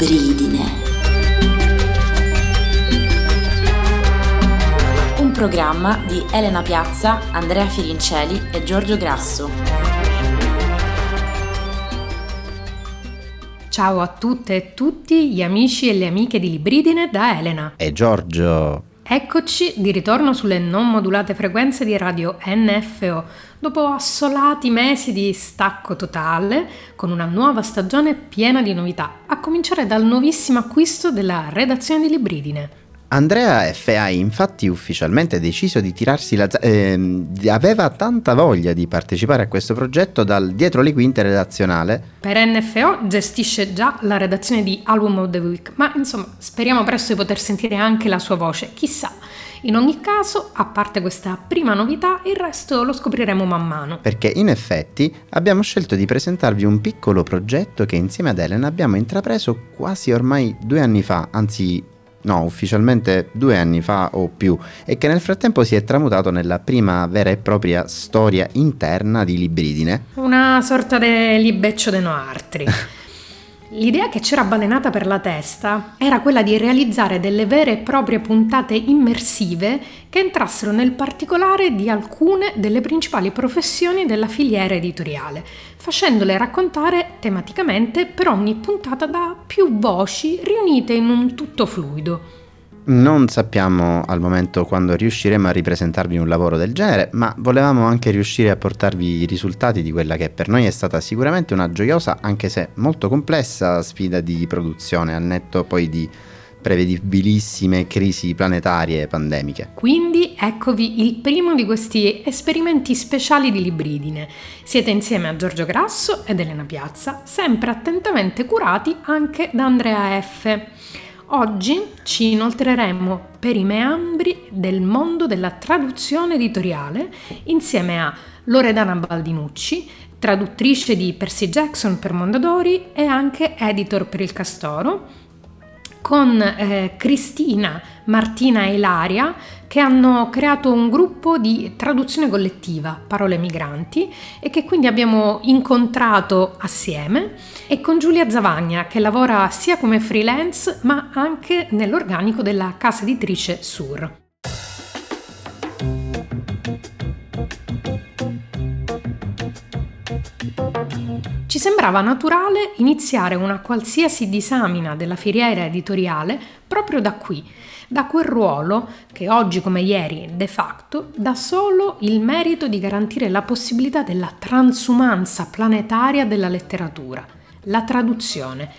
Libridine. Un programma di Elena Piazza, Andrea Firincelli e Giorgio Grasso. Ciao a tutte e tutti gli amici e le amiche di Libridine da Elena. E Giorgio. Eccoci di ritorno sulle non modulate frequenze di radio NFO, dopo assolati mesi di stacco totale, con una nuova stagione piena di novità, a cominciare dal nuovissimo acquisto della redazione di Libridine. Andrea F. ha infatti ufficialmente deciso di tirarsi la... Eh, aveva tanta voglia di partecipare a questo progetto dal dietro le quinte redazionale. Per NFO gestisce già la redazione di Album of the Week, ma insomma speriamo presto di poter sentire anche la sua voce, chissà. In ogni caso, a parte questa prima novità, il resto lo scopriremo man mano. Perché in effetti abbiamo scelto di presentarvi un piccolo progetto che insieme ad Elena abbiamo intrapreso quasi ormai due anni fa, anzi no, ufficialmente due anni fa o più, e che nel frattempo si è tramutato nella prima vera e propria storia interna di Libridine. Una sorta di libeccio de noartri. L'idea che c'era balenata per la testa era quella di realizzare delle vere e proprie puntate immersive che entrassero nel particolare di alcune delle principali professioni della filiera editoriale, facendole raccontare tematicamente per ogni puntata da più voci riunite in un tutto fluido. Non sappiamo al momento quando riusciremo a ripresentarvi un lavoro del genere, ma volevamo anche riuscire a portarvi i risultati di quella che per noi è stata sicuramente una gioiosa, anche se molto complessa, sfida di produzione, al netto poi di prevedibilissime crisi planetarie e pandemiche. Quindi eccovi il primo di questi esperimenti speciali di Libridine. Siete insieme a Giorgio Grasso ed Elena Piazza, sempre attentamente curati anche da Andrea F. Oggi ci inoltreremo per i meandri del mondo della traduzione editoriale insieme a Loredana Baldinucci, traduttrice di Percy Jackson per Mondadori e anche editor per il Castoro, con eh, Cristina, Martina Ilaria che hanno creato un gruppo di traduzione collettiva, Parole Migranti, e che quindi abbiamo incontrato assieme, e con Giulia Zavagna che lavora sia come freelance ma anche nell'organico della casa editrice Sur. Ci sembrava naturale iniziare una qualsiasi disamina della filiera editoriale proprio da qui, da quel ruolo che oggi come ieri de facto dà solo il merito di garantire la possibilità della transumanza planetaria della letteratura, la traduzione,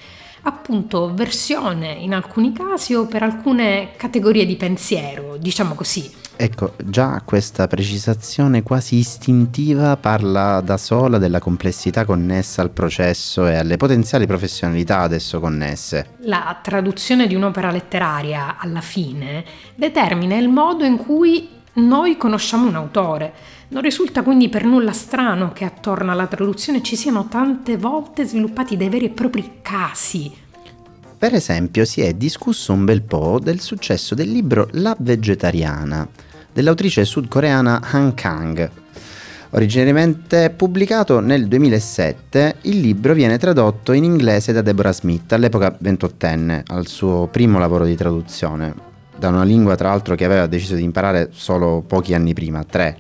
appunto versione in alcuni casi o per alcune categorie di pensiero, diciamo così. Ecco, già questa precisazione quasi istintiva parla da sola della complessità connessa al processo e alle potenziali professionalità adesso connesse. La traduzione di un'opera letteraria, alla fine, determina il modo in cui noi conosciamo un autore. Non risulta quindi per nulla strano che attorno alla traduzione ci siano tante volte sviluppati dei veri e propri casi. Per esempio si è discusso un bel po' del successo del libro La vegetariana dell'autrice sudcoreana Han Kang. Originariamente pubblicato nel 2007, il libro viene tradotto in inglese da Deborah Smith, all'epoca ventottenne, al suo primo lavoro di traduzione, da una lingua tra l'altro che aveva deciso di imparare solo pochi anni prima, tre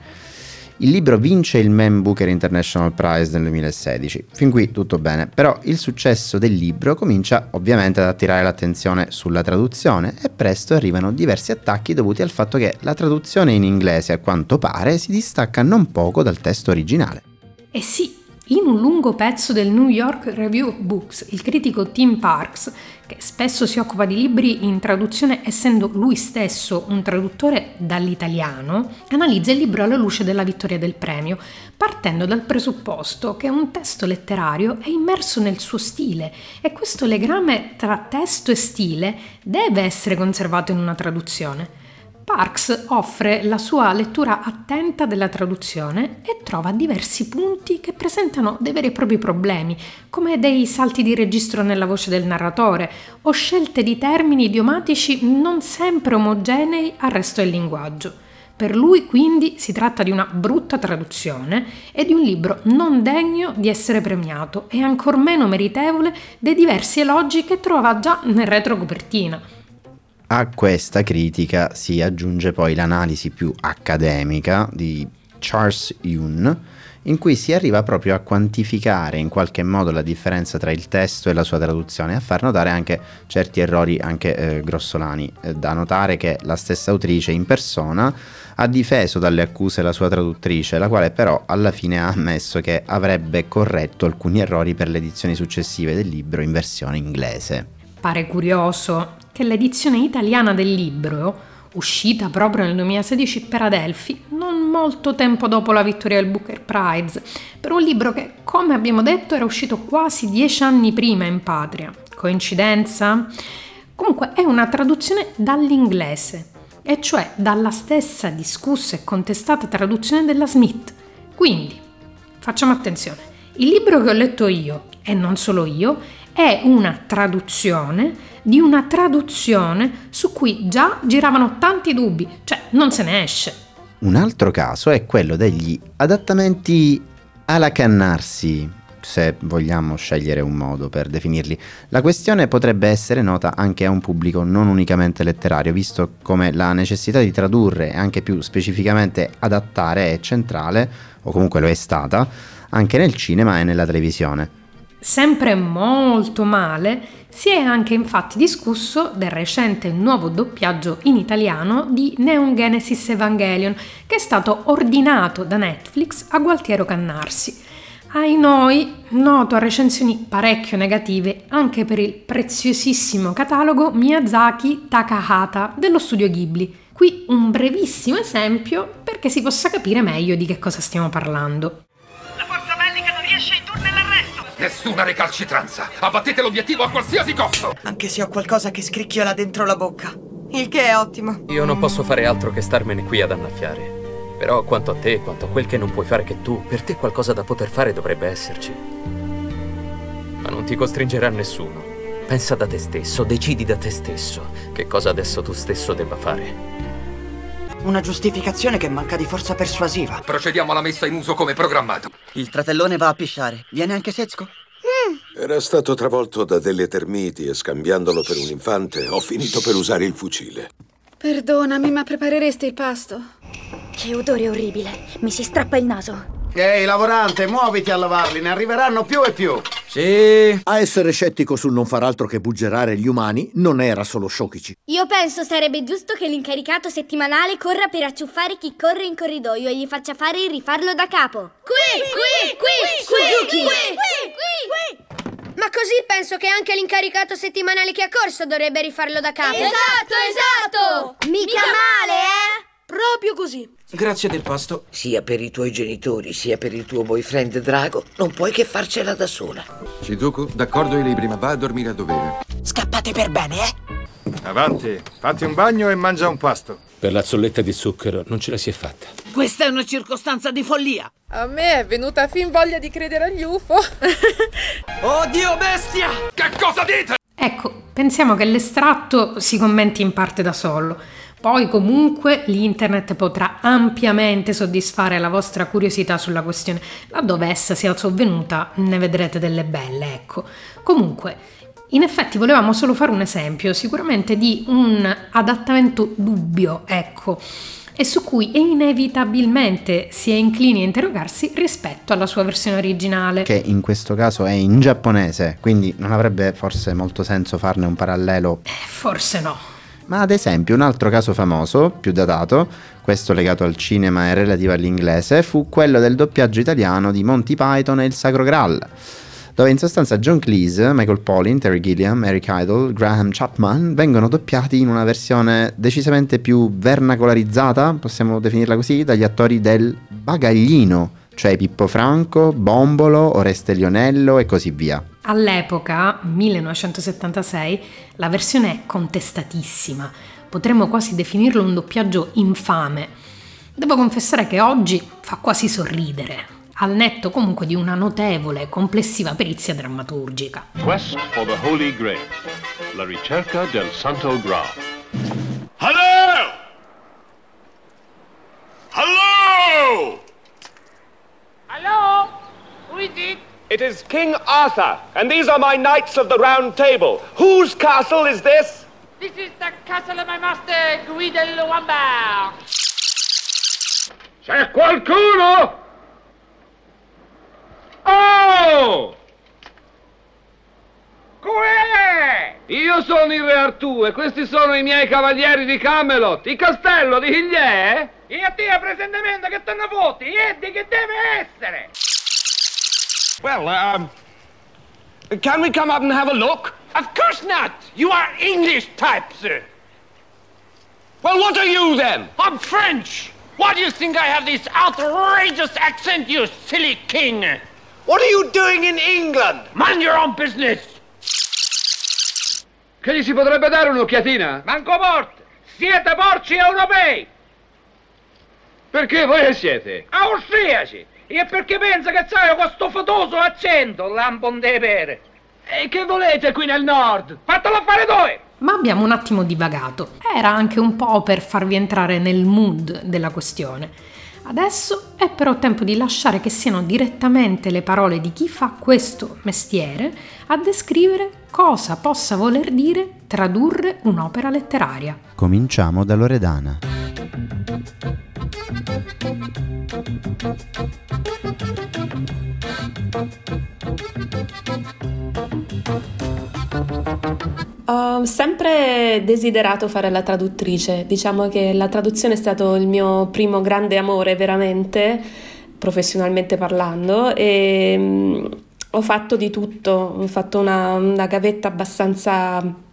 il libro vince il Man Booker International Prize nel 2016. Fin qui tutto bene, però il successo del libro comincia ovviamente ad attirare l'attenzione sulla traduzione e presto arrivano diversi attacchi dovuti al fatto che la traduzione in inglese a quanto pare si distacca non poco dal testo originale. Eh sì, in un lungo pezzo del New York Review of Books, il critico Tim Parks, che spesso si occupa di libri in traduzione essendo lui stesso un traduttore dall'italiano, analizza il libro alla luce della vittoria del premio, partendo dal presupposto che un testo letterario è immerso nel suo stile e questo legame tra testo e stile deve essere conservato in una traduzione. Parks offre la sua lettura attenta della traduzione e trova diversi punti che presentano dei veri e propri problemi, come dei salti di registro nella voce del narratore o scelte di termini idiomatici non sempre omogenei al resto del linguaggio. Per lui quindi si tratta di una brutta traduzione e di un libro non degno di essere premiato e ancor meno meritevole dei diversi elogi che trova già nel retrocopertina. A questa critica si aggiunge poi l'analisi più accademica di Charles Yun, in cui si arriva proprio a quantificare in qualche modo la differenza tra il testo e la sua traduzione e a far notare anche certi errori anche eh, grossolani. Da notare che la stessa autrice in persona ha difeso dalle accuse la sua traduttrice, la quale però alla fine ha ammesso che avrebbe corretto alcuni errori per le edizioni successive del libro in versione inglese. Pare curioso che l'edizione italiana del libro, uscita proprio nel 2016 per Adelphi, non molto tempo dopo la vittoria del Booker Prize, per un libro che, come abbiamo detto, era uscito quasi dieci anni prima in patria. Coincidenza? Comunque è una traduzione dall'inglese, e cioè dalla stessa discussa e contestata traduzione della Smith. Quindi, facciamo attenzione, il libro che ho letto io, e non solo io, è una traduzione di una traduzione su cui già giravano tanti dubbi, cioè non se ne esce. Un altro caso è quello degli adattamenti alla cannarsi, se vogliamo scegliere un modo per definirli. La questione potrebbe essere nota anche a un pubblico non unicamente letterario, visto come la necessità di tradurre e anche più specificamente adattare è centrale, o comunque lo è stata, anche nel cinema e nella televisione. Sempre molto male si è anche infatti discusso del recente nuovo doppiaggio in italiano di Neon Genesis Evangelion che è stato ordinato da Netflix a Gualtiero Cannarsi. Ai noi, noto a recensioni parecchio negative anche per il preziosissimo catalogo Miyazaki Takahata dello studio Ghibli. Qui un brevissimo esempio perché si possa capire meglio di che cosa stiamo parlando. Nessuna recalcitranza! Abbattete l'obiettivo a qualsiasi costo! Anche se ho qualcosa che scricchiola dentro la bocca. Il che è ottimo. Io non posso fare altro che starmene qui ad annaffiare. Però quanto a te, quanto a quel che non puoi fare che tu, per te qualcosa da poter fare dovrebbe esserci. Ma non ti costringerà nessuno. Pensa da te stesso, decidi da te stesso che cosa adesso tu stesso debba fare. Una giustificazione che manca di forza persuasiva. Procediamo alla messa in uso come programmato. Il fratellone va a pisciare. Viene anche Sezco? Mm. Era stato travolto da delle termiti e scambiandolo per un infante ho finito per usare il fucile. Perdonami, ma prepareresti il pasto? Che odore orribile. Mi si strappa il naso. Ehi, lavorante, muoviti a lavarli, ne arriveranno più e più. Sì. A essere scettico sul non far altro che buggerare gli umani non era solo Shokichi. Io penso sarebbe giusto che l'incaricato settimanale corra per acciuffare chi corre in corridoio e gli faccia fare il rifarlo da capo. Qui, qui, qui, Suzuki. Qui, qui, qui. Ma così penso che anche l'incaricato settimanale che ha corso dovrebbe rifarlo da capo. Esatto, esatto. Mica, Mica male, eh? Proprio così. Grazie del pasto. Sia per i tuoi genitori, sia per il tuo boyfriend Drago, non puoi che farcela da sola. Shizuku, d'accordo i libri, ma va a dormire a dovere. Scappate per bene, eh? Avanti, fatti un bagno e mangia un pasto. Per la zolletta di zucchero non ce la si è fatta. Questa è una circostanza di follia. A me è venuta fin voglia di credere agli UFO. Oddio bestia! Che cosa dite? Ecco, pensiamo che l'estratto si commenti in parte da solo. Poi comunque l'internet potrà ampiamente soddisfare la vostra curiosità sulla questione, laddove essa sia sovvenuta ne vedrete delle belle, ecco. Comunque, in effetti volevamo solo fare un esempio, sicuramente di un adattamento dubbio, ecco, e su cui inevitabilmente si è inclini a interrogarsi rispetto alla sua versione originale. Che in questo caso è in giapponese, quindi non avrebbe forse molto senso farne un parallelo? Eh, forse no. Ma ad esempio un altro caso famoso, più datato, questo legato al cinema e relativo all'inglese, fu quello del doppiaggio italiano di Monty Python e il Sacro Graal, dove in sostanza John Cleese, Michael Polin, Terry Gilliam, Eric Idle, Graham Chapman vengono doppiati in una versione decisamente più vernacolarizzata, possiamo definirla così, dagli attori del bagaglino, cioè Pippo Franco, Bombolo, Oreste Lionello e così via. All'epoca, 1976, la versione è contestatissima, potremmo quasi definirlo un doppiaggio infame. Devo confessare che oggi fa quasi sorridere, al netto comunque di una notevole complessiva perizia drammaturgica. Quest for the Holy Grail. La ricerca del Santo Graal. Hello! Is King Arthur, and these are my knights of the Round Table. Whose castle is this? This is the castle of my master, Guido Wamba. C'è qualcuno? Oh! Coè! Io sono il re Artù e questi sono i miei cavalieri di Camelot. Il castello di chi gli è? Io ti presentemente che te ne voti, e di che deve essere. Well, um. Can we come up and have a look? Of course not. You are English type, sir. Well, what are you then? I'm French. Why do you think I have this outrageous accent, you silly king? What are you doing in England? Mind your own business. Che gli si potrebbe dare un'occhiatina? Manco morte. Siete porci europei. Perché voi che siete? Austriaci. E perché pensa che c'hai questo fatoso accento, lampon de pere? E che volete qui nel nord? Fatelo fare dove? Ma abbiamo un attimo divagato. Era anche un po' per farvi entrare nel mood della questione. Adesso è però tempo di lasciare che siano direttamente le parole di chi fa questo mestiere a descrivere cosa possa voler dire tradurre un'opera letteraria. Cominciamo da Loredana. Desiderato fare la traduttrice, diciamo che la traduzione è stato il mio primo grande amore veramente, professionalmente parlando, e mm, ho fatto di tutto, ho fatto una, una gavetta abbastanza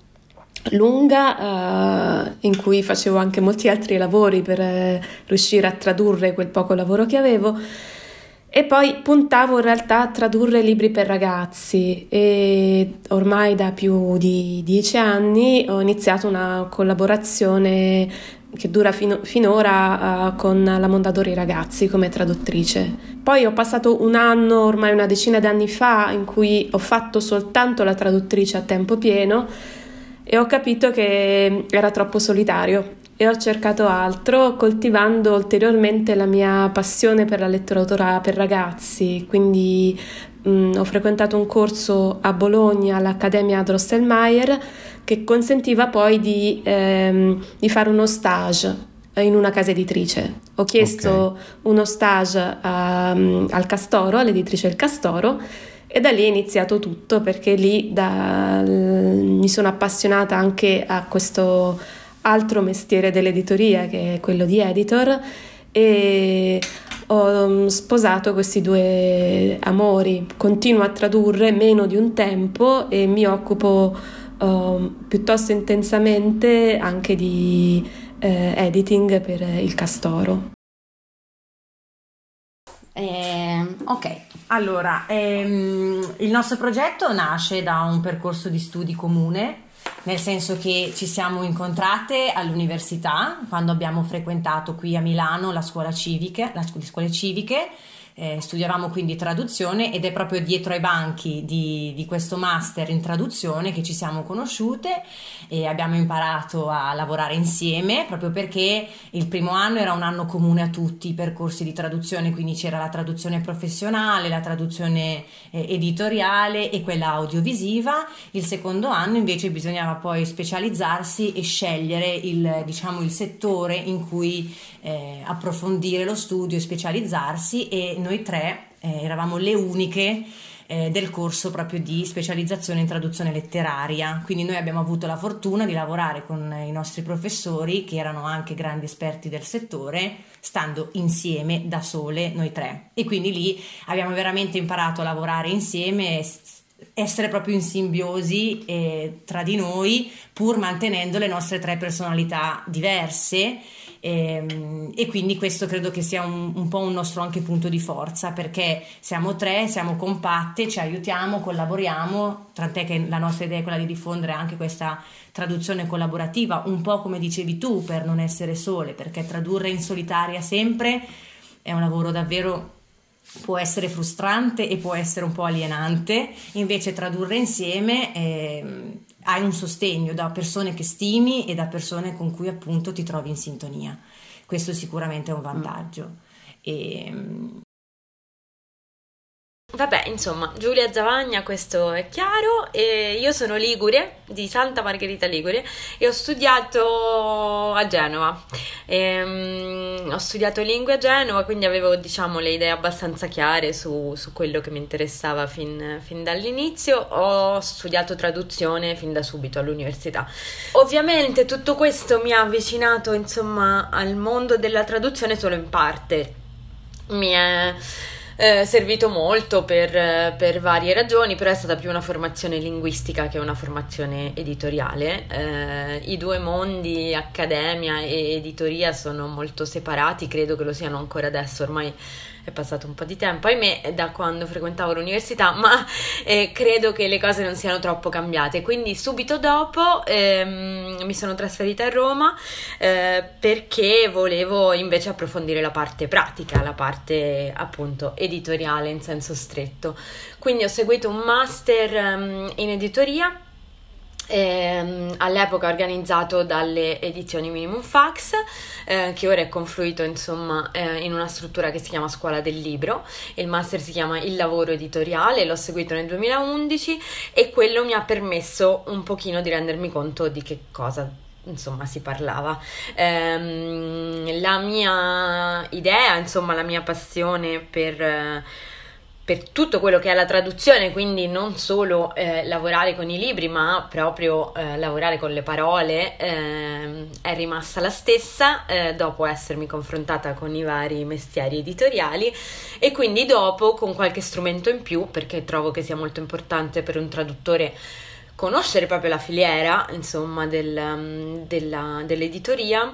lunga eh, in cui facevo anche molti altri lavori per eh, riuscire a tradurre quel poco lavoro che avevo e poi puntavo in realtà a tradurre libri per ragazzi e ormai da più di dieci anni ho iniziato una collaborazione che dura fino, finora uh, con la Mondadori Ragazzi come traduttrice. Poi ho passato un anno, ormai una decina d'anni fa, in cui ho fatto soltanto la traduttrice a tempo pieno e ho capito che era troppo solitario e ho cercato altro coltivando ulteriormente la mia passione per la letteratura per ragazzi, quindi mh, ho frequentato un corso a Bologna all'Accademia Drosselmeier che consentiva poi di, ehm, di fare uno stage in una casa editrice. Ho chiesto okay. uno stage a, al Castoro, all'editrice del Castoro, e da lì è iniziato tutto perché lì da, mi sono appassionata anche a questo altro mestiere dell'editoria che è quello di editor e ho mm, sposato questi due amori, continuo a tradurre meno di un tempo e mi occupo uh, piuttosto intensamente anche di uh, editing per il Castoro. Eh, ok, allora ehm, il nostro progetto nasce da un percorso di studi comune nel senso che ci siamo incontrate all'università quando abbiamo frequentato qui a Milano la scuola civiche, la, le scuole civiche eh, studiavamo quindi traduzione ed è proprio dietro ai banchi di, di, questo master in traduzione che ci siamo conosciute e abbiamo imparato a lavorare insieme proprio perché il primo anno era un anno comune a tutti i percorsi di traduzione, quindi c'era la traduzione professionale, la traduzione eh, editoriale e quella audiovisiva. Il secondo anno invece bisognava poi specializzarsi e scegliere il, diciamo, il settore in cui eh, approfondire lo studio e specializzarsi e noi tre eh, eravamo le uniche eh, del corso proprio di specializzazione in traduzione letteraria. Quindi noi abbiamo avuto la fortuna di lavorare con i nostri professori, che erano anche grandi esperti del settore, stando insieme da sole noi tre. E quindi lì abbiamo veramente imparato a lavorare insieme essere proprio in simbiosi eh, tra di noi pur mantenendo le nostre tre personalità diverse e, ehm, e, quindi questo credo che sia un, un, po' un nostro anche punto di forza perché siamo tre, siamo compatte, ci aiutiamo, collaboriamo, tant'è che la nostra idea è quella di diffondere anche questa traduzione collaborativa, un po' come dicevi tu, per non essere sole, perché tradurre in solitaria sempre è un lavoro davvero può essere frustrante e può essere un po' alienante, invece tradurre insieme eh, hai un sostegno da persone che stimi e da persone con cui appunto ti trovi in sintonia. Questo sicuramente è un vantaggio. E, Vabbè, insomma, Giulia Zavagna, questo è chiaro. E io sono Ligure, di Santa Margherita Ligure, e ho studiato a Genova. E, um, ho studiato lingue a Genova, quindi avevo, diciamo, le idee abbastanza chiare su, su quello che mi interessava fin, fin, dall'inizio. Ho studiato traduzione fin da subito all'università. Ovviamente tutto questo mi ha avvicinato, insomma, al mondo della traduzione solo in parte. Mi è eh, servito molto per, per, varie ragioni, però è stata più una formazione linguistica che una formazione editoriale. Eh, I due mondi, accademia e editoria, sono molto separati, credo che lo siano ancora adesso, ormai è passato un po' di tempo, ahimè, da quando frequentavo l'università, ma eh, credo che le cose non siano troppo cambiate. Quindi subito dopo ehm, mi sono trasferita a Roma eh, perché volevo invece approfondire la parte pratica, la parte appunto editoriale in senso stretto. Quindi ho seguito un master um, in editoria ehm, all'epoca organizzato dalle edizioni Minimum Fax, eh, che ora è confluito insomma eh, in una struttura che si chiama Scuola del Libro. Il master si chiama Il lavoro editoriale, l'ho seguito nel 2011 e quello mi ha permesso un pochino di rendermi conto di che cosa insomma si parlava. Ehm, la mia idea, insomma la mia passione per... Eh, per tutto quello che è la traduzione, quindi non solo eh, lavorare con i libri, ma proprio eh, lavorare con le parole, eh, è rimasta la stessa eh, dopo essermi confrontata con i vari mestieri editoriali e quindi dopo con qualche strumento in più, perché trovo che sia molto importante per un traduttore conoscere proprio la filiera, insomma, del, della, dell'editoria.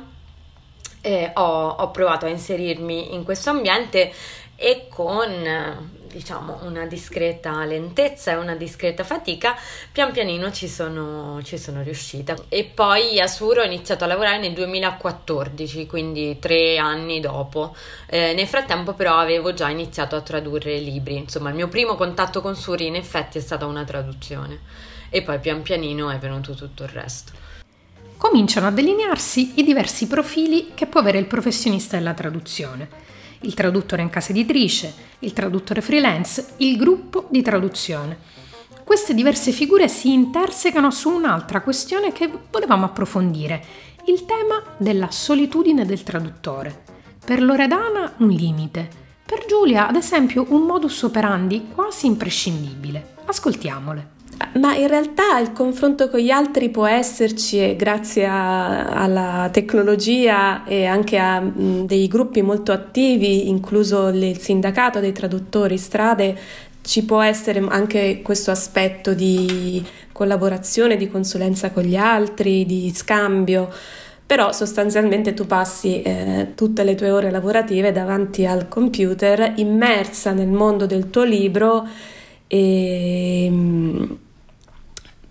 Ho, ho provato a inserirmi in questo ambiente e con diciamo una discreta lentezza e una discreta fatica, pian pianino ci sono, ci sono riuscita. E poi a Suro ho iniziato a lavorare nel 2014, quindi tre anni dopo. Eh, nel frattempo però avevo già iniziato a tradurre libri, insomma il mio primo contatto con Suri in effetti è stata una traduzione e poi pian pianino è venuto tutto il resto. Cominciano a delinearsi i diversi profili che può avere il professionista della traduzione il traduttore in casa editrice, il traduttore freelance, il gruppo di traduzione. Queste diverse figure si intersecano su un'altra questione che volevamo approfondire, il tema della solitudine del traduttore. Per Loredana un limite, per Giulia ad esempio un modus operandi quasi imprescindibile. Ascoltiamole. Ma in realtà il confronto con gli altri può esserci e grazie a, alla tecnologia e anche a mh, dei gruppi molto attivi, incluso il sindacato dei traduttori strade, ci può essere anche questo aspetto di collaborazione, di consulenza con gli altri, di scambio, però sostanzialmente tu passi eh, tutte le tue ore lavorative davanti al computer, immersa nel mondo del tuo libro e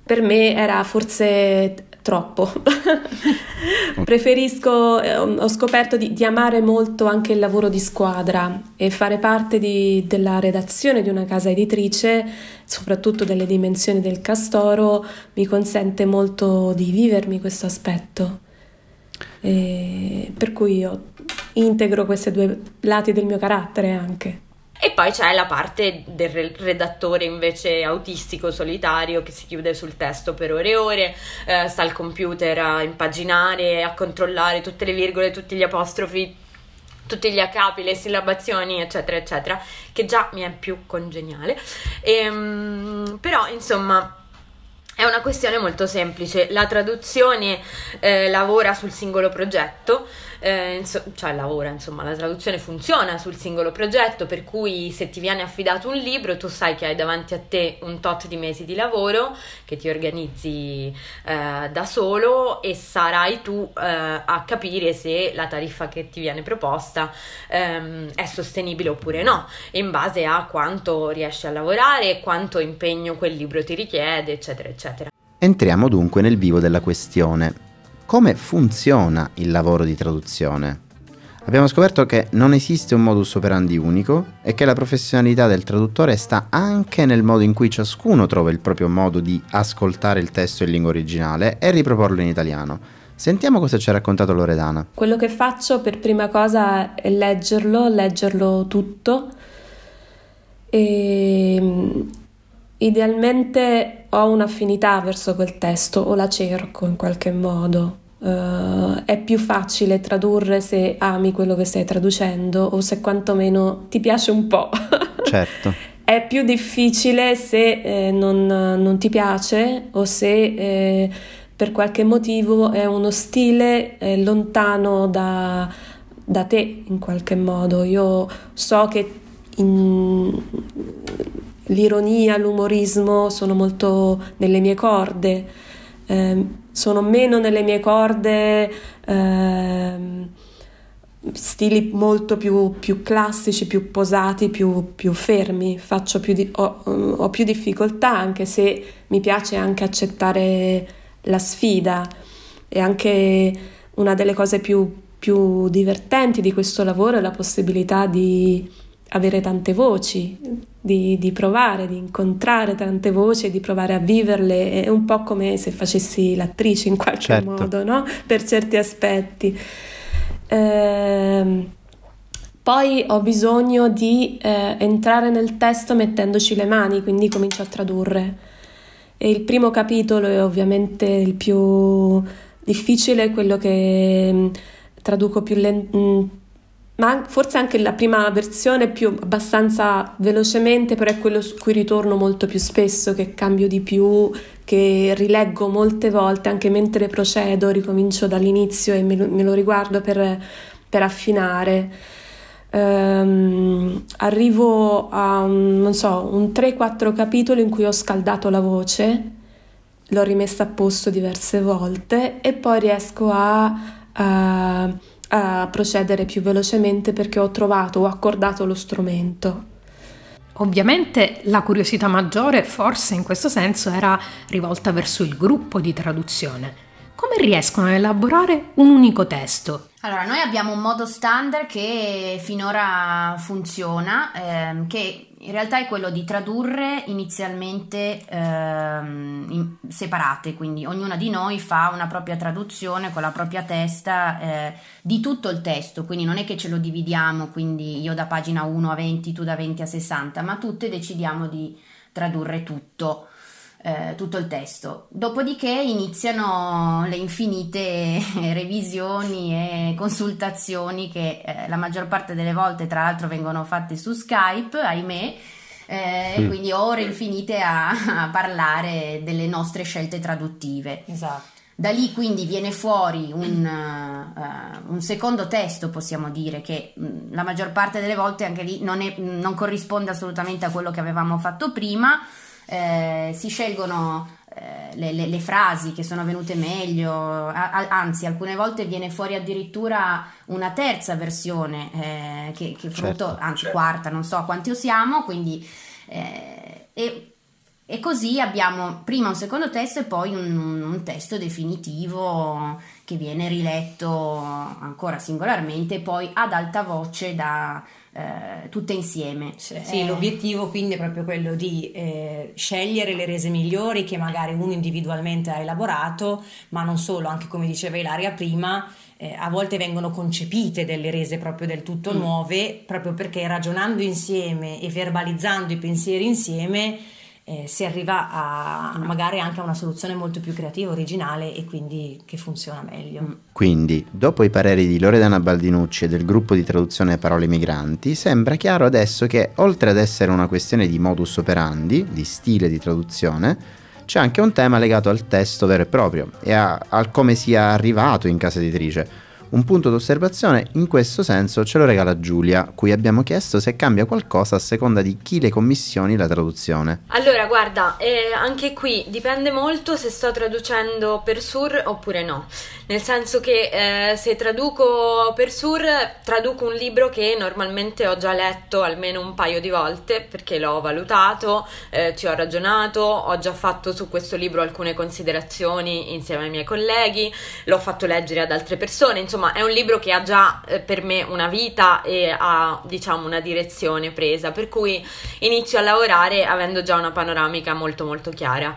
per me era forse troppo. Preferisco, eh, ho scoperto di, di, amare molto anche il lavoro di squadra e fare parte di, della redazione di una casa editrice, soprattutto delle dimensioni del castoro, mi consente molto di vivermi questo aspetto. E per cui io integro questi due lati del mio carattere anche. E poi c'è la parte del redattore invece autistico solitario che si chiude sul testo per ore e ore, eh, sta al computer a impaginare, a controllare tutte le virgole, tutti gli apostrofi, tutti gli accapi, le sillabazioni, eccetera, eccetera, che già mi è più congeniale. E, ehm, però, insomma, è una questione molto semplice. La traduzione eh, lavora sul singolo progetto eh, inso- cioè lavora, insomma, la traduzione funziona sul singolo progetto, per cui se ti viene affidato un libro, tu sai che hai davanti a te un tot di mesi di lavoro, che ti organizzi eh, da solo e sarai tu eh, a capire se la tariffa che ti viene proposta ehm, è sostenibile oppure no, in base a quanto riesci a lavorare, quanto impegno quel libro ti richiede, eccetera, eccetera. Entriamo dunque nel vivo della questione come funziona il lavoro di traduzione. Abbiamo scoperto che non esiste un modus operandi unico e che la professionalità del traduttore sta anche nel modo in cui ciascuno trova il proprio modo di ascoltare il testo in lingua originale e riproporlo in italiano. Sentiamo cosa ci ha raccontato Loredana. Quello che faccio per prima cosa è leggerlo, leggerlo tutto e mm, idealmente ho un'affinità verso quel testo o la cerco in qualche modo. Uh, è più facile tradurre se ami quello che stai traducendo o se quantomeno ti piace un po'. Certo. è più difficile se eh, non, non, ti piace o se eh, per qualche motivo è uno stile eh, lontano da, da te in qualche modo. Io so che in, l'ironia, l'umorismo sono molto nelle mie corde, eh, sono meno nelle mie corde eh, stili molto più, più, classici, più posati, più, più fermi, più di, ho, ho più difficoltà anche se mi piace anche accettare la sfida. E anche una delle cose più, più divertenti di questo lavoro è la possibilità di avere tante voci, di, di, provare, di incontrare tante voci e di provare a viverle. È un po' come se facessi l'attrice in qualche certo. modo, no? Per certi aspetti. Ehm, poi ho bisogno di eh, entrare nel testo mettendoci le mani, quindi comincio a tradurre. E il primo capitolo è ovviamente il più difficile, quello che mm, traduco più lentamente ma forse anche la prima versione più abbastanza velocemente, però è quello su cui ritorno molto più spesso, che cambio di più, che rileggo molte volte, anche mentre procedo, ricomincio dall'inizio e me lo, me lo riguardo per, per affinare. Um, arrivo a non so, un 3-4 capitoli in cui ho scaldato la voce, l'ho rimessa a posto diverse volte e poi riesco a, a a procedere più velocemente perché ho trovato o accordato lo strumento. Ovviamente la curiosità maggiore forse in questo senso era rivolta verso il gruppo di traduzione. Come riescono a elaborare un unico testo? Allora, noi abbiamo un modo standard che finora funziona, ehm, che in realtà è quello di tradurre inizialmente ehm, in, separate, quindi ognuna di noi fa una propria traduzione con la propria testa eh, di tutto il testo, quindi non è che ce lo dividiamo, quindi io da pagina 1 a 20, tu da 20 a 60, ma tutte decidiamo di tradurre tutto eh, tutto il testo. Dopodiché iniziano le infinite revisioni e consultazioni che eh, la maggior parte delle volte, tra l'altro, vengono fatte su Skype, ahimè. Eh, mm. Quindi ore infinite a, a, parlare delle nostre scelte traduttive. Esatto. Da lì quindi viene fuori un, uh, un, secondo testo, possiamo dire, che mh, la maggior parte delle volte anche lì non, è, non corrisponde assolutamente a quello che avevamo fatto prima, eh, si scelgono eh, le, le, le, frasi che sono venute meglio, a, anzi alcune volte viene fuori addirittura una terza versione eh, che, che frutto, certo, anzi certo. quarta, non so quanti usiamo, quindi eh, e, e, così abbiamo prima un secondo testo e poi un, un testo definitivo che viene riletto ancora singolarmente, poi ad alta voce da eh, tutte insieme. Sì, eh, l'obiettivo quindi è proprio quello di eh, scegliere le rese migliori che magari uno individualmente ha elaborato, ma non solo, anche come diceva Ilaria prima, eh, a volte vengono concepite delle rese proprio del tutto mm. nuove, proprio perché ragionando insieme e verbalizzando i pensieri insieme eh, si arriva a magari anche a una soluzione molto più creativa, originale e quindi che funziona meglio. Mm. Quindi, dopo i pareri di Loredana Baldinucci e del gruppo di traduzione Parole Migranti, sembra chiaro adesso che, oltre ad essere una questione di modus operandi, di stile di traduzione, c'è anche un tema legato al testo vero e proprio e a, a come sia arrivato in casa editrice un punto d'osservazione in questo senso ce lo regala Giulia, cui abbiamo chiesto se cambia qualcosa a seconda di chi le commissioni la traduzione. Allora, guarda, eh, anche qui dipende molto se sto traducendo per Sur oppure no. Nel senso che eh, se traduco per Sur, traduco un libro che normalmente ho già letto almeno un paio di volte perché l'ho valutato, eh, ci ho ragionato, ho già fatto su questo libro alcune considerazioni insieme ai miei colleghi, l'ho fatto leggere ad altre persone, insomma insomma è un libro che ha già eh, per me una vita e ha diciamo una direzione presa, per cui inizio a lavorare avendo già una panoramica molto molto chiara.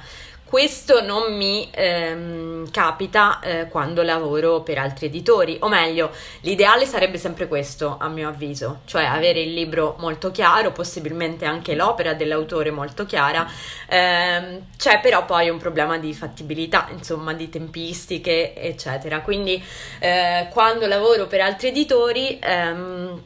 Questo non mi ehm, capita eh, quando lavoro per altri editori, o meglio, l'ideale sarebbe sempre questo, a mio avviso, cioè avere il libro molto chiaro, possibilmente anche l'opera dell'autore molto chiara, ehm, c'è però poi un problema di fattibilità, insomma, di tempistiche, eccetera. Quindi eh, quando lavoro per altri editori... Ehm,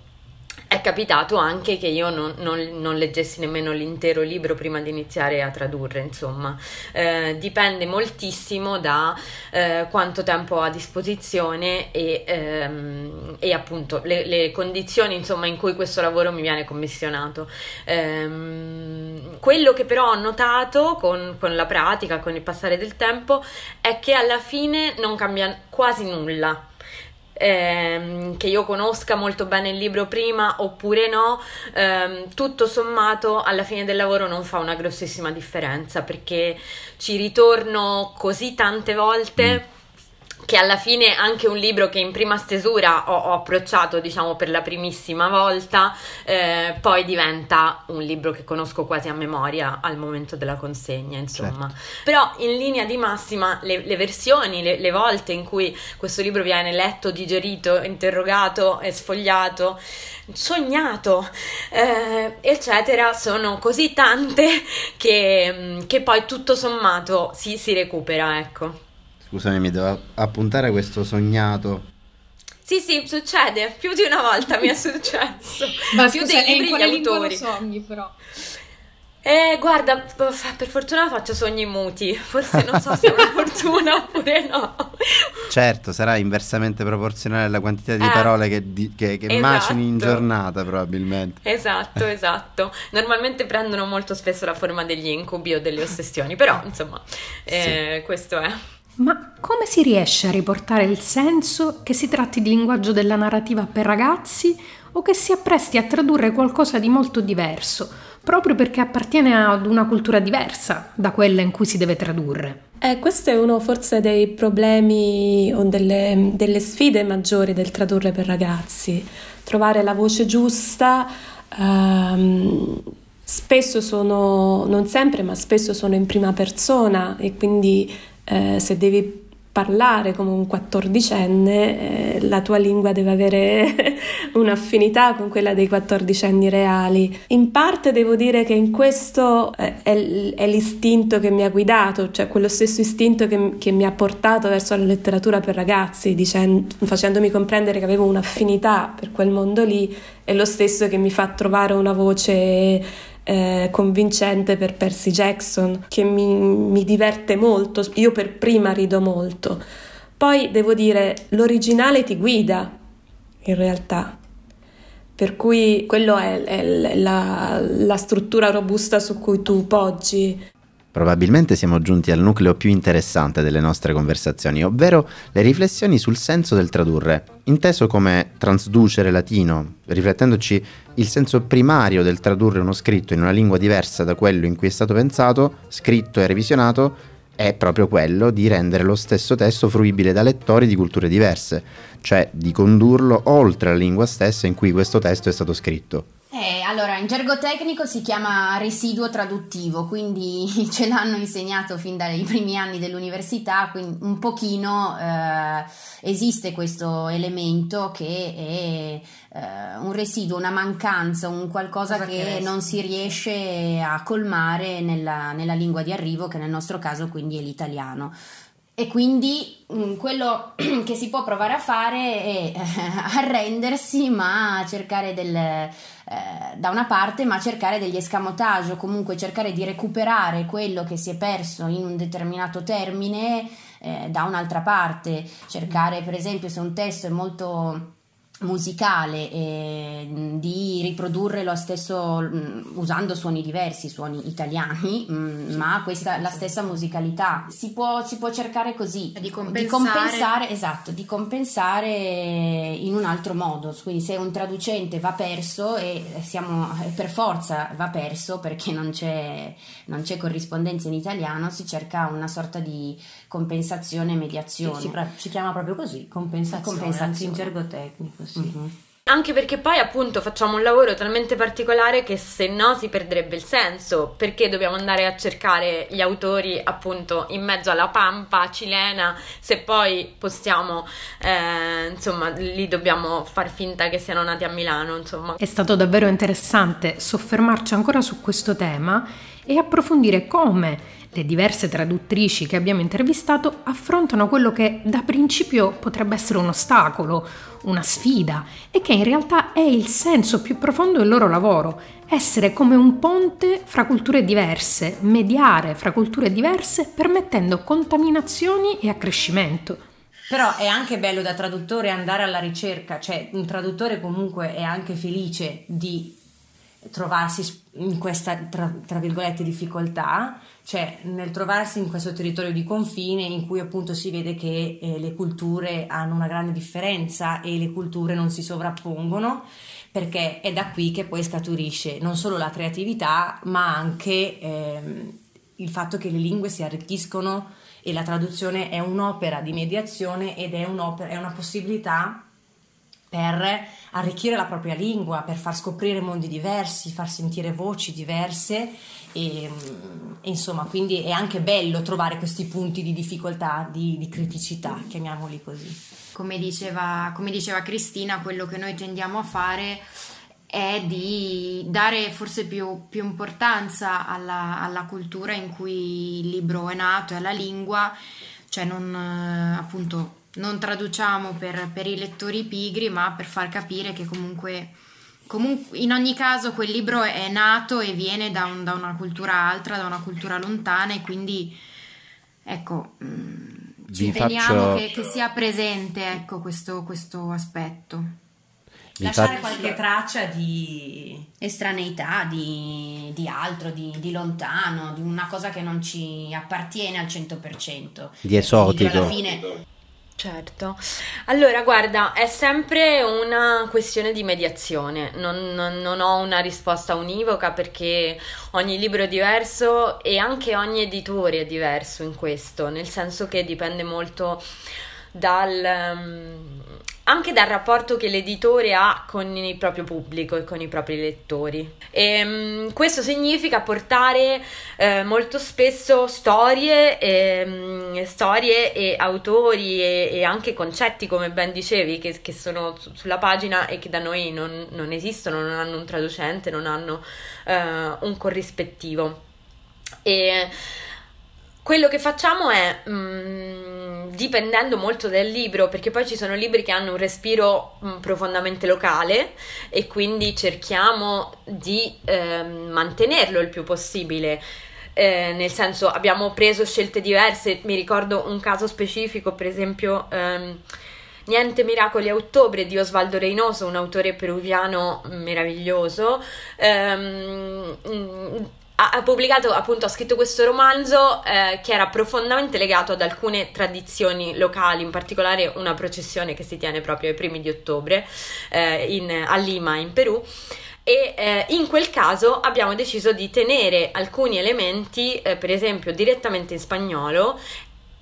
capitato anche che io non, non, non, leggessi nemmeno l'intero libro prima di iniziare a tradurre, insomma, eh, dipende moltissimo da eh, quanto tempo ho a disposizione e, ehm, e appunto le, le, condizioni insomma, in cui questo lavoro mi viene commissionato. Ehm, quello che però ho notato con, con la pratica, con il passare del tempo, è che alla fine non cambia quasi nulla ehm, che io conosca molto bene il libro prima oppure no, ehm, tutto sommato alla fine del lavoro non fa una grossissima differenza perché ci ritorno così tante volte. Mm che alla fine anche un libro che in prima stesura ho, ho approcciato diciamo per la primissima volta eh, poi diventa un libro che conosco quasi a memoria al momento della consegna insomma certo. però in linea di massima le, le versioni le, le, volte in cui questo libro viene letto digerito interrogato e sfogliato sognato eh, eccetera sono così tante che, che poi tutto sommato si, si recupera ecco Scusami, mi devo appuntare questo sognato. Sì, sì, succede. Più di una volta mi è successo. Ma più scusa, dei libri in quale gli autori. sogni però? Eh, guarda, per fortuna faccio sogni muti. Forse non so se è una fortuna oppure no. Certo, sarà inversamente proporzionale alla quantità di Eh, parole che, di- che- che esatto. macini in giornata, probabilmente. Esatto, esatto. Normalmente prendono molto spesso la forma degli incubi o delle ossessioni, però insomma, eh, questo è. Ma come si riesce a riportare il senso che si tratti di linguaggio della narrativa per ragazzi o che si appresti a tradurre qualcosa di molto diverso, proprio perché appartiene ad una cultura diversa da quella in cui si deve tradurre? Eh, questo è uno forse dei problemi o delle, delle sfide maggiori del tradurre per ragazzi. Trovare la voce giusta, ehm, spesso sono, non sempre, ma spesso sono in prima persona e quindi eh, se devi parlare come un quattordicenne, eh, la tua lingua deve avere un'affinità con quella dei quattordicenni reali. In parte devo dire che in questo eh, è, l- è l'istinto che mi ha guidato, cioè quello stesso istinto che, che mi ha portato verso la letteratura per ragazzi, dicen- facendomi comprendere che avevo un'affinità per quel mondo lì, è lo stesso che mi fa trovare una voce eh, convincente per Percy Jackson, che mi, mi diverte molto, io per prima rido molto. Poi devo dire, l'originale ti guida, in realtà. Per cui quello è, è la, la struttura robusta su cui tu poggi. Probabilmente siamo giunti al nucleo più interessante delle nostre conversazioni, ovvero le riflessioni sul senso del tradurre, inteso come transducere latino, riflettendoci il senso primario del tradurre uno scritto in una lingua diversa da quello in cui è stato pensato, scritto e revisionato, è proprio quello di rendere lo stesso testo fruibile da lettori di culture diverse, cioè di condurlo oltre la lingua stessa in cui questo testo è stato scritto. Eh, allora, in gergo tecnico si chiama residuo traduttivo, quindi ce l'hanno insegnato fin dai primi anni dell'università, quindi un pochino eh, esiste questo elemento che è eh, un residuo, una mancanza, un qualcosa Cosa che, che non si riesce a colmare nella, nella lingua di arrivo, che nel nostro caso quindi è l'italiano. E quindi mm, quello che si può provare a fare è eh, arrendersi, ma cercare del, eh, da una parte, ma cercare degli escamotage o comunque cercare di recuperare quello che si è perso in un determinato termine eh, da un'altra parte. Cercare, per esempio, se un testo è molto musicale eh, di riprodurre lo stesso mh, usando suoni diversi, suoni italiani, mh, ma questa la stessa musicalità. Si può, si può cercare così di compensare. compensare, esatto, di compensare in un altro modo. Quindi se un traducente va perso e siamo per forza va perso perché non c'è, non c'è corrispondenza in italiano, si cerca una sorta di compensazione, mediazione. Si, si chiama proprio così, compensazione, Compensazione. in gergo tecnico, sì. Mhm. anche perché poi appunto facciamo un lavoro talmente particolare che se no si perderebbe il senso, perché dobbiamo andare a cercare gli autori appunto in mezzo alla pampa cilena, se poi possiamo, eh, insomma, li dobbiamo far finta che siano nati a Milano, insomma. È stato davvero interessante soffermarci ancora su questo tema e approfondire come le diverse traduttrici che abbiamo intervistato affrontano quello che da principio potrebbe essere un ostacolo, una sfida e che in realtà è il senso più profondo del loro lavoro, essere come un ponte fra culture diverse, mediare fra culture diverse permettendo contaminazioni e accrescimento. Però è anche bello da traduttore andare alla ricerca, cioè un traduttore comunque è anche felice di trovarsi in questa tra, tra, virgolette difficoltà, cioè nel trovarsi in questo territorio di confine in cui appunto si vede che eh, le culture hanno una grande differenza e le culture non si sovrappongono, perché è da qui che poi scaturisce non solo la creatività, ma anche ehm, il fatto che le lingue si arricchiscono e la traduzione è un'opera di mediazione ed è, è una possibilità per arricchire la propria lingua, per far scoprire mondi diversi, far sentire voci diverse e, e, insomma quindi è anche bello trovare questi punti di difficoltà, di, di criticità, chiamiamoli così. Come diceva, come diceva Cristina, quello che noi tendiamo a fare è di dare forse più, più importanza alla, alla, cultura in cui il libro è nato e alla lingua, cioè non appunto non traduciamo per, per, i lettori pigri, ma per far capire che comunque, comunque, in ogni caso quel libro è nato e viene da, un, da una cultura altra, da una cultura lontana e quindi ecco, mh, mm, ci teniamo faccio... che, che, sia presente ecco, questo, questo aspetto. Vi Lasciare faccio... qualche traccia di estraneità, di, di altro, di, di, lontano, di una cosa che non ci appartiene al 100%. Di esotico. Alla fine Certo, allora guarda, è sempre una questione di mediazione, non, non, non, ho una risposta univoca perché ogni libro è diverso e anche ogni editore è diverso in questo, nel senso che dipende molto dal, um, anche dal rapporto che l'editore ha con il proprio pubblico e con i propri lettori. E, um, questo significa portare eh, molto spesso storie, e, um, storie e autori e, e, anche concetti, come ben dicevi, che, che sono su, sulla pagina e che da noi non, non, esistono, non hanno un traducente, non hanno uh, un corrispettivo. E quello che facciamo è, mh, mm, dipendendo molto dal libro, perché poi ci sono libri che hanno un respiro mh, mm, profondamente locale e quindi cerchiamo di eh, mantenerlo il più possibile. Eh, nel senso abbiamo preso scelte diverse, mi ricordo un caso specifico, per esempio ehm, Niente miracoli a ottobre di Osvaldo Reynoso, un autore peruviano meraviglioso. Ehm, ha, pubblicato, appunto, ha scritto questo romanzo eh, che era profondamente legato ad alcune tradizioni locali, in particolare una processione che si tiene proprio ai primi di ottobre eh, in, a Lima, in Perù. E eh, in quel caso abbiamo deciso di tenere alcuni elementi, eh, per esempio, direttamente in spagnolo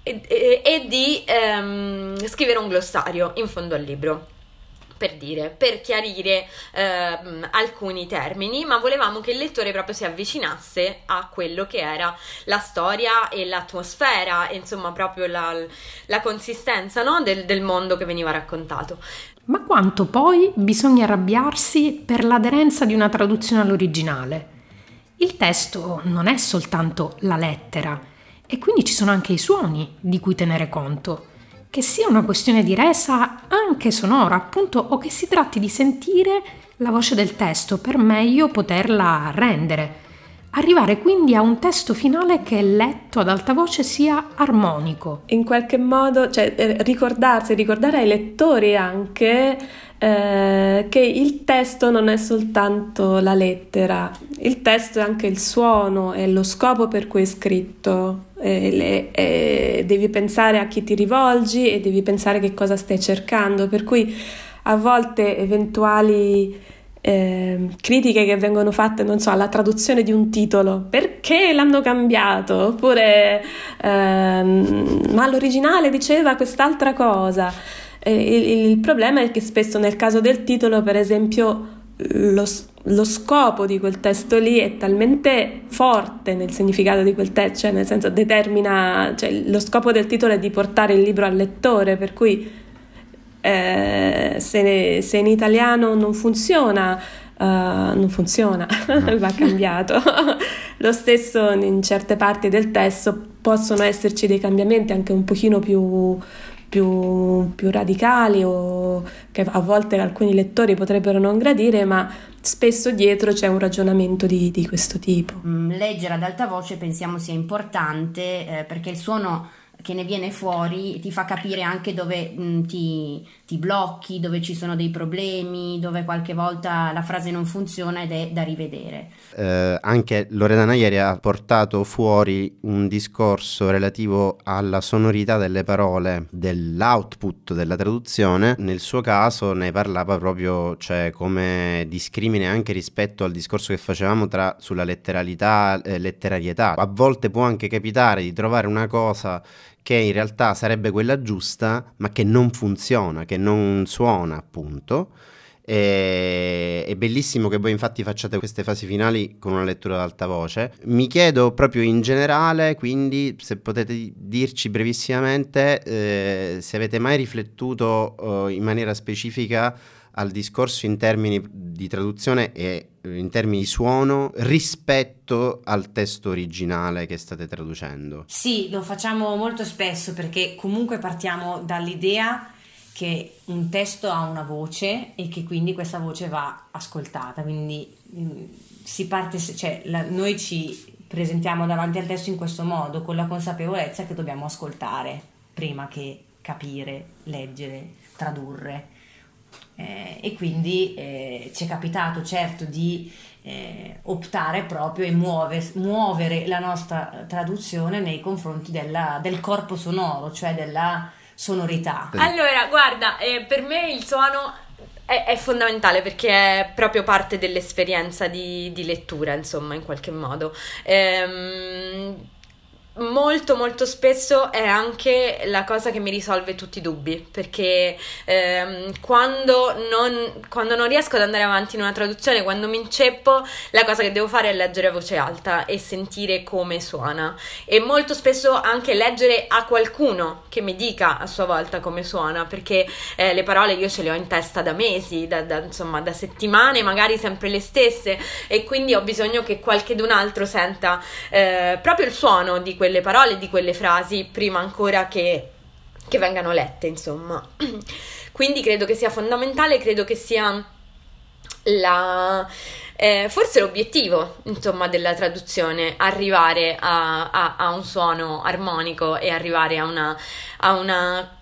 e, e, e di ehm, scrivere un glossario in fondo al libro per dire, per chiarire eh, alcuni termini, ma volevamo che il lettore proprio si avvicinasse a quello che era la storia e l'atmosfera, insomma proprio la, la consistenza no? del, del mondo che veniva raccontato. Ma quanto poi bisogna arrabbiarsi per l'aderenza di una traduzione all'originale? Il testo non è soltanto la lettera, e quindi ci sono anche i suoni di cui tenere conto che sia una questione di resa anche sonora, appunto, o che si tratti di sentire la voce del testo per meglio poterla rendere. Arrivare quindi a un testo finale che letto ad alta voce sia armonico. In qualche modo, cioè, eh, ricordarsi, ricordare ai lettori anche eh, che il testo non è soltanto la lettera, il testo è anche il suono, è lo scopo per cui è scritto. E, le, e devi pensare a chi ti rivolgi e devi pensare che cosa stai cercando, per cui a volte eventuali eh, critiche che vengono fatte, non so, alla traduzione di un titolo, perché l'hanno cambiato? Oppure, ehm, ma l'originale diceva quest'altra cosa. Il, il problema è che spesso nel caso del titolo, per esempio, lo, lo, scopo di quel testo lì è talmente forte nel significato di quel testo, cioè nel senso determina, cioè lo scopo del titolo è di portare il libro al lettore, per cui eh, se, se, in italiano non funziona, uh, non funziona, va cambiato. lo stesso in certe parti del testo possono esserci dei cambiamenti anche un pochino più più, più radicali o che a volte alcuni lettori potrebbero non gradire, ma spesso dietro c'è un ragionamento di, di questo tipo. Mm, leggere ad alta voce pensiamo sia importante eh, perché il suono che ne viene fuori ti fa capire anche dove mh, ti, ti, blocchi, dove ci sono dei problemi, dove qualche volta la frase non funziona ed è da rivedere. Eh, anche Loredana ieri ha portato fuori un discorso relativo alla sonorità delle parole, dell'output della traduzione. Nel suo caso ne parlava proprio cioè, come discrimine anche rispetto al discorso che facevamo tra, sulla letteralità eh, letterarietà. A volte può anche capitare di trovare una cosa che in realtà sarebbe quella giusta, ma che non funziona, che non suona appunto. E, è bellissimo che voi infatti facciate queste fasi finali con una lettura ad alta voce. Mi chiedo proprio in generale, quindi se potete dirci brevissimamente eh, se avete mai riflettuto eh, in maniera specifica al discorso in termini di traduzione e in termini di suono rispetto al testo originale che state traducendo? Sì, lo facciamo molto spesso perché comunque partiamo dall'idea che un testo ha una voce e che quindi questa voce va ascoltata, quindi mm, si parte, cioè la, noi ci presentiamo davanti al testo in questo modo, con la consapevolezza che dobbiamo ascoltare prima che capire, leggere, tradurre. Eh, e quindi eh, ci è capitato certo di eh, optare proprio e muove, muovere la nostra traduzione nei confronti della, del corpo sonoro, cioè della sonorità. Allora, guarda, eh, per me il suono è, è, fondamentale perché è proprio parte dell'esperienza di, di lettura, insomma, in qualche modo. Ehm, molto molto spesso è anche la cosa che mi risolve tutti i dubbi perché ehm, quando, non, quando, non, riesco ad andare avanti in una traduzione quando mi inceppo la cosa che devo fare è leggere a voce alta e sentire come suona. E molto spesso anche leggere a qualcuno che mi dica a sua volta come suona perché eh, le parole io ce le ho in testa da mesi da, da, insomma da settimane magari sempre le stesse e quindi ho bisogno che qualcun altro senta eh, proprio il suono di quel quelle parole, di quelle frasi, prima ancora che, che vengano lette, insomma. Quindi credo che sia fondamentale, credo che sia la, eh, forse l'obiettivo insomma della traduzione arrivare a, a, a, un suono armonico e arrivare a una, a una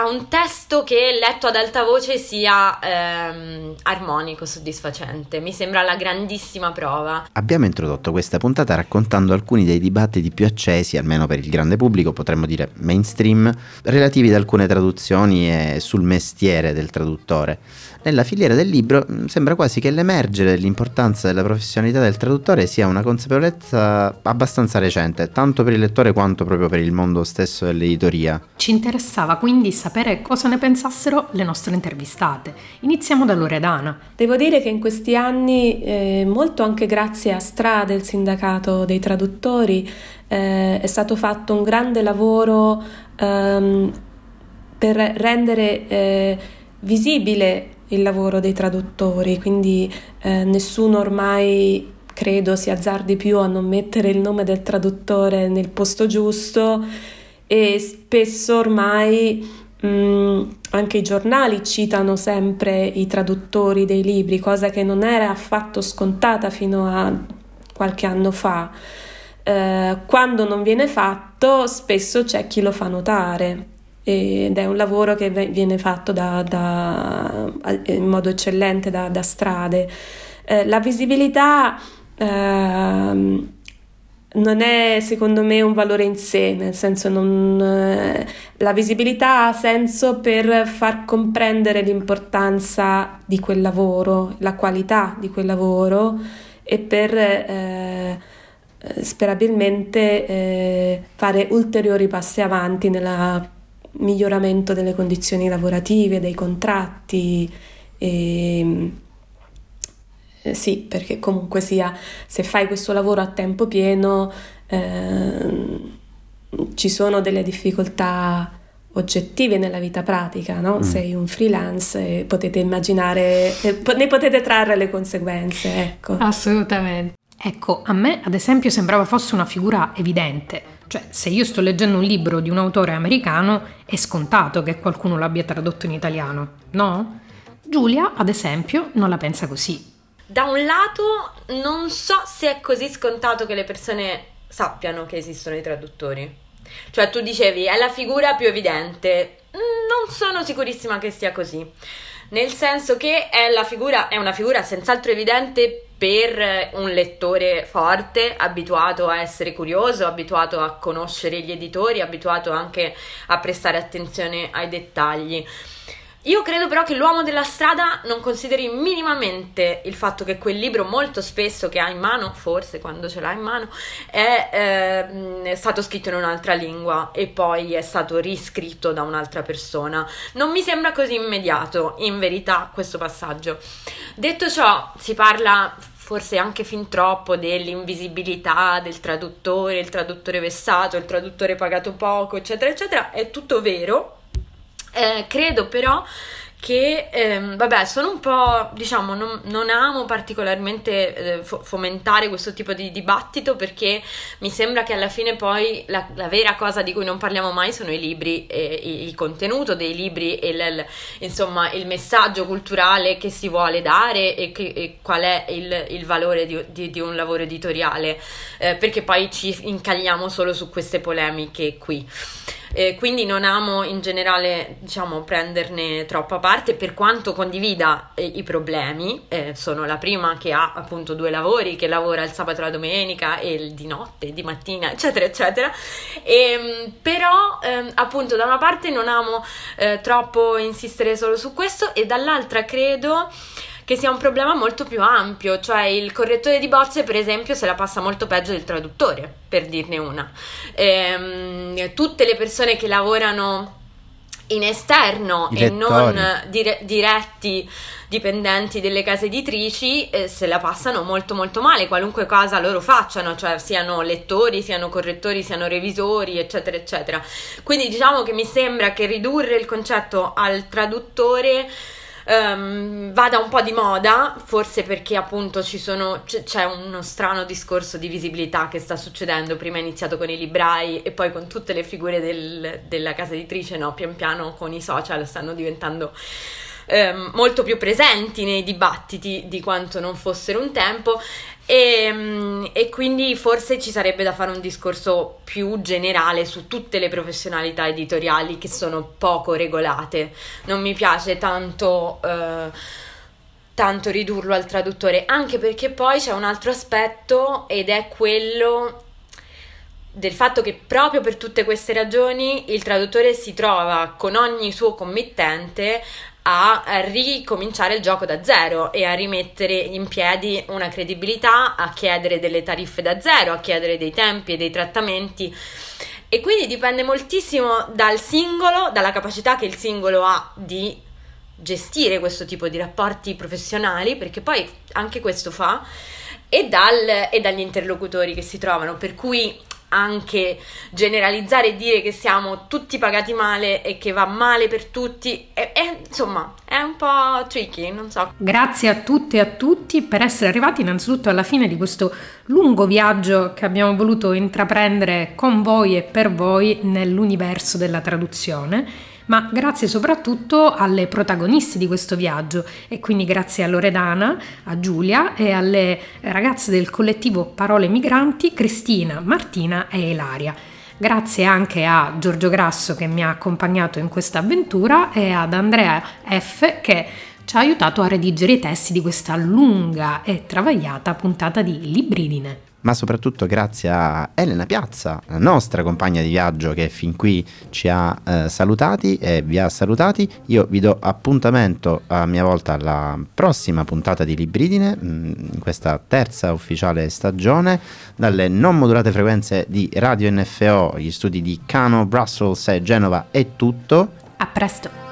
a un testo che letto ad alta voce sia ehm, armonico, soddisfacente. Mi sembra la grandissima prova. Abbiamo introdotto questa puntata raccontando alcuni dei dibattiti più accesi, almeno per il grande pubblico, potremmo dire mainstream, relativi ad alcune traduzioni e sul mestiere del traduttore nella filiera del libro mm, sembra quasi che l'emergere dell'importanza della professionalità del traduttore sia una consapevolezza abbastanza recente, tanto per il lettore quanto proprio per il mondo stesso dell'editoria. Ci interessava quindi sapere cosa ne pensassero le nostre intervistate. Iniziamo da Loredana. Devo dire che in questi anni, eh, molto anche grazie a Strade, il sindacato dei traduttori, eh, è stato fatto un grande lavoro ehm, per rendere eh, visibile il lavoro dei traduttori, quindi eh, nessuno ormai credo si azzardi più a non mettere il nome del traduttore nel posto giusto e spesso ormai mh, mm, anche i giornali citano sempre i traduttori dei libri, cosa che non era affatto scontata fino a qualche anno fa. Eh, quando non viene fatto, spesso c'è chi lo fa notare ed è un lavoro che viene fatto da, da, in modo eccellente da, da strade. Eh, la visibilità eh, non è secondo me un valore in sé, nel senso non, eh, la visibilità ha senso per far comprendere l'importanza di quel lavoro, la qualità di quel lavoro e per eh, sperabilmente eh, fare ulteriori passi avanti nella miglioramento delle condizioni lavorative, dei contratti. E, eh, sì, perché comunque sia, se fai questo lavoro a tempo pieno, eh, ci sono delle difficoltà oggettive nella vita pratica, no? Mm. Sei un freelance e potete immaginare, ne potete trarre le conseguenze, ecco. Assolutamente. Ecco, a me ad esempio sembrava fosse una figura evidente, cioè se io sto leggendo un libro di un autore americano è scontato che qualcuno l'abbia tradotto in italiano, no? Giulia, ad esempio, non la pensa così. Da un lato non so se è così scontato che le persone sappiano che esistono i traduttori. Cioè tu dicevi è la figura più evidente. Non sono sicurissima che sia così. Nel senso che è, figura, è una figura senz'altro evidente per un lettore forte, abituato a essere curioso, abituato a conoscere gli editori, abituato anche a prestare attenzione ai dettagli. Io credo però che l'uomo della strada non consideri minimamente il fatto che quel libro molto spesso che ha in mano, forse quando ce l'ha in mano, è, eh, è, stato scritto in un'altra lingua e poi è stato riscritto da un'altra persona. Non mi sembra così immediato, in verità, questo passaggio. Detto ciò, si parla forse anche fin troppo dell'invisibilità del traduttore, il traduttore vessato, il traduttore pagato poco, eccetera, eccetera. È tutto vero eh, credo però che, ehm, vabbè, sono un po', diciamo, non, non amo particolarmente eh, fo- fomentare questo tipo di dibattito perché mi sembra che alla fine poi la, la, vera cosa di cui non parliamo mai sono i libri, e, il contenuto dei libri e l, insomma il messaggio culturale che si vuole dare e, che, e qual è il, il valore di, di, di, un lavoro editoriale, eh, perché poi ci incagliamo solo su queste polemiche qui. Eh, quindi non amo in generale diciamo prenderne troppa parte per quanto condivida eh, i problemi eh, sono la prima che ha appunto due lavori che lavora il sabato e la domenica e il di notte di mattina eccetera eccetera. E, ehm, però ehm, appunto da una parte non amo eh, troppo insistere solo su questo e dall'altra credo che sia un problema molto più ampio, cioè il correttore di bozze per esempio se la passa molto peggio del traduttore, per dirne una. Ehm, tutte le persone che lavorano in esterno e non dire- diretti dipendenti delle case editrici eh, se la passano molto molto male qualunque cosa loro facciano cioè siano lettori siano correttori siano revisori eccetera eccetera quindi diciamo che mi sembra che ridurre il concetto al traduttore um, vada un po' di moda, forse perché appunto ci sono, c- c'è uno strano discorso di visibilità che sta succedendo, prima è iniziato con i librai e poi con tutte le figure del, della casa editrice, no, pian piano con i social stanno diventando ehm, molto più presenti nei dibattiti di quanto non fossero un tempo e, ehm, e, quindi forse ci sarebbe da fare un discorso più generale su tutte le professionalità editoriali che sono poco regolate. Non mi piace tanto... Eh, tanto ridurlo al traduttore, anche perché poi c'è un altro aspetto ed è quello del fatto che proprio per tutte queste ragioni il traduttore si trova con ogni suo committente a ricominciare il gioco da zero e a rimettere in piedi una credibilità, a chiedere delle tariffe da zero, a chiedere dei tempi e dei trattamenti. E quindi dipende moltissimo dal singolo, dalla capacità che il singolo ha di gestire questo tipo di rapporti professionali, perché poi anche questo fa, e, dal, e dagli interlocutori che si trovano. Per cui anche generalizzare e dire che siamo tutti pagati male e che va male per tutti, è, è, insomma, è un po' tricky, non so. Grazie a tutte e a tutti per essere arrivati innanzitutto alla fine di questo lungo viaggio che abbiamo voluto intraprendere con voi e per voi nell'universo della traduzione ma grazie soprattutto alle protagoniste di questo viaggio e quindi grazie a Loredana, a Giulia e alle ragazze del collettivo Parole Migranti, Cristina, Martina e Ilaria. Grazie anche a Giorgio Grasso che mi ha accompagnato in questa avventura e ad Andrea F che ci ha aiutato a redigere i testi di questa lunga e travagliata puntata di Libridine. Ma soprattutto grazie a Elena Piazza, la nostra compagna di viaggio che fin qui ci ha eh, salutati e vi ha salutati. Io vi do appuntamento a mia volta alla prossima puntata di Libridine, mm, in questa terza ufficiale stagione, dalle non modulate frequenze di Radio NFO, gli studi di Cano, Brussels e Genova è tutto. A presto!